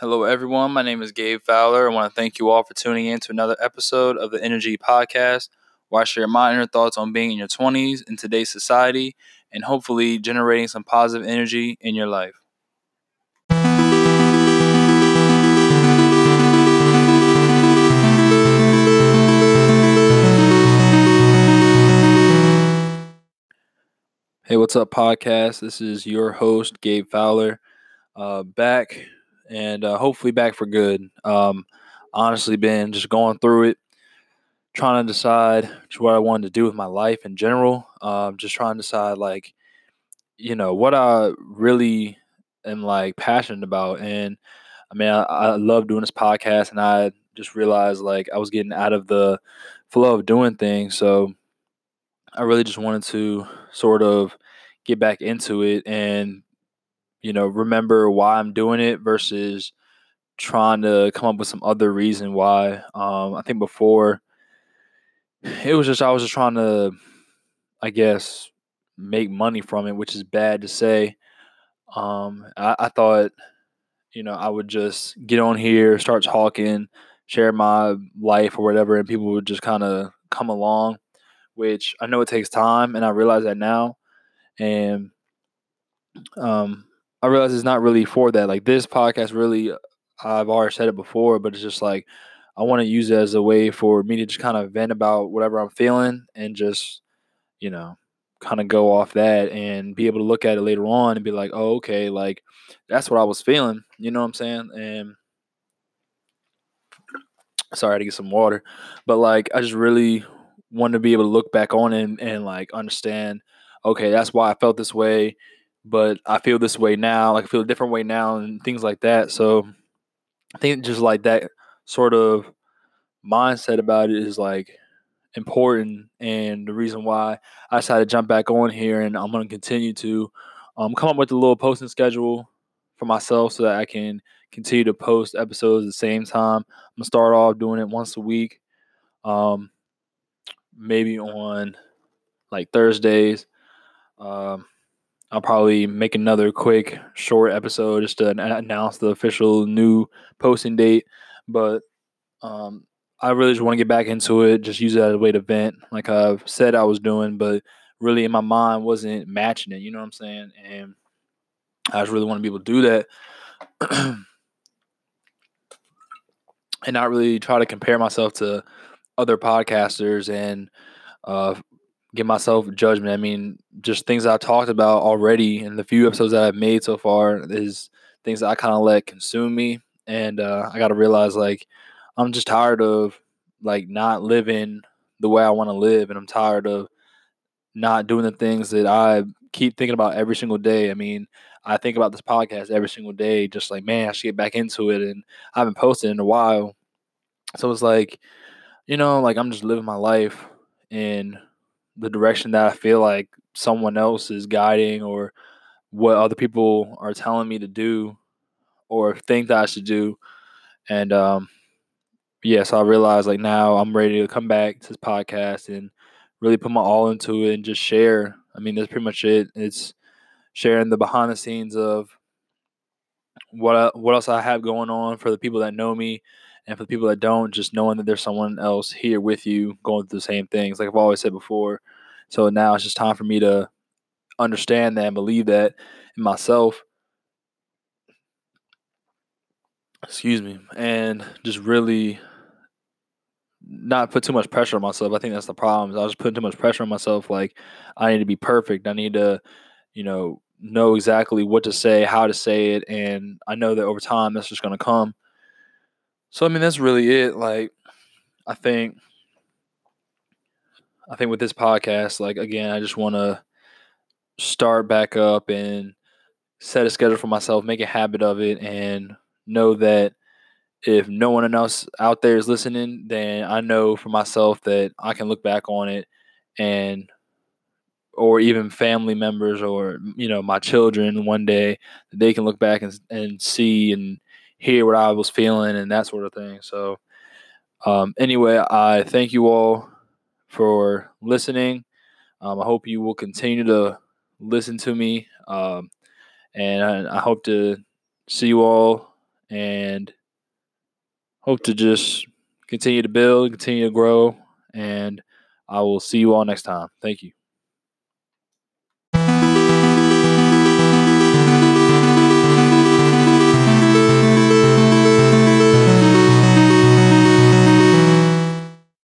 Hello, everyone. My name is Gabe Fowler. I want to thank you all for tuning in to another episode of the Energy Podcast, where I share my inner thoughts on being in your 20s in today's society and hopefully generating some positive energy in your life. Hey, what's up, podcast? This is your host, Gabe Fowler, uh, back and uh, hopefully back for good. Um, honestly, been just going through it, trying to decide what I wanted to do with my life in general. Um, just trying to decide, like, you know, what I really am like passionate about. And I mean, I, I love doing this podcast, and I just realized like I was getting out of the flow of doing things. So I really just wanted to sort of get back into it and you know remember why I'm doing it versus trying to come up with some other reason why. Um, I think before it was just I was just trying to, I guess, make money from it, which is bad to say. Um, I, I thought, you know, I would just get on here, start talking, share my life or whatever, and people would just kind of come along. Which I know it takes time, and I realize that now. And um, I realize it's not really for that. Like this podcast, really, I've already said it before, but it's just like I want to use it as a way for me to just kind of vent about whatever I'm feeling and just, you know, kind of go off that and be able to look at it later on and be like, oh, okay, like that's what I was feeling. You know what I'm saying? And sorry to get some water, but like I just really want to be able to look back on it and, and like understand, okay, that's why I felt this way but I feel this way now. Like I feel a different way now, and things like that. So I think just like that sort of mindset about it is like important, and the reason why I decided to jump back on here, and I'm going to continue to um, come up with a little posting schedule for myself so that I can continue to post episodes at the same time. I'm gonna start off doing it once a week, um, maybe on like Thursdays. Um, I'll probably make another quick short episode just to announce the official new posting date. But um, I really just want to get back into it, just use it as a way to vent, like I've said I was doing, but really in my mind wasn't matching it. You know what I'm saying? And I just really want to be able to do that. and not really try to compare myself to other podcasters and uh, give myself judgment. I mean, just things I've talked about already in the few episodes that I've made so far is things that I kind of let consume me, and uh, I got to realize like I'm just tired of like not living the way I want to live, and I'm tired of not doing the things that I keep thinking about every single day. I mean, I think about this podcast every single day, just like man, I should get back into it, and I haven't posted in a while, so it's like, you know, like I'm just living my life and the direction that I feel like someone else is guiding or what other people are telling me to do or think that I should do. And um yeah, so I realized like now I'm ready to come back to this podcast and really put my all into it and just share. I mean, that's pretty much it. It's sharing the behind the scenes of what what else I have going on for the people that know me and for the people that don't, just knowing that there's someone else here with you going through the same things. Like I've always said before. So now it's just time for me to understand that and believe that in myself. Excuse me. And just really not put too much pressure on myself. I think that's the problem. I was putting too much pressure on myself. Like I need to be perfect. I need to, you know, know exactly what to say, how to say it, and I know that over time that's just going to come. So I mean, that's really it. Like, I think, I think with this podcast, like again, I just want to start back up and set a schedule for myself, make a habit of it, and know that if no one else out there is listening, then I know for myself that I can look back on it and or even family members or you know my children one day they can look back and, and see and hear what I was feeling and that sort of thing. So, um, anyway, I thank you all for listening. Um, I hope you will continue to listen to me. Um, and I, I, hope to see you all and hope to just continue to build, continue to grow, and I will see you all next time. Thank you.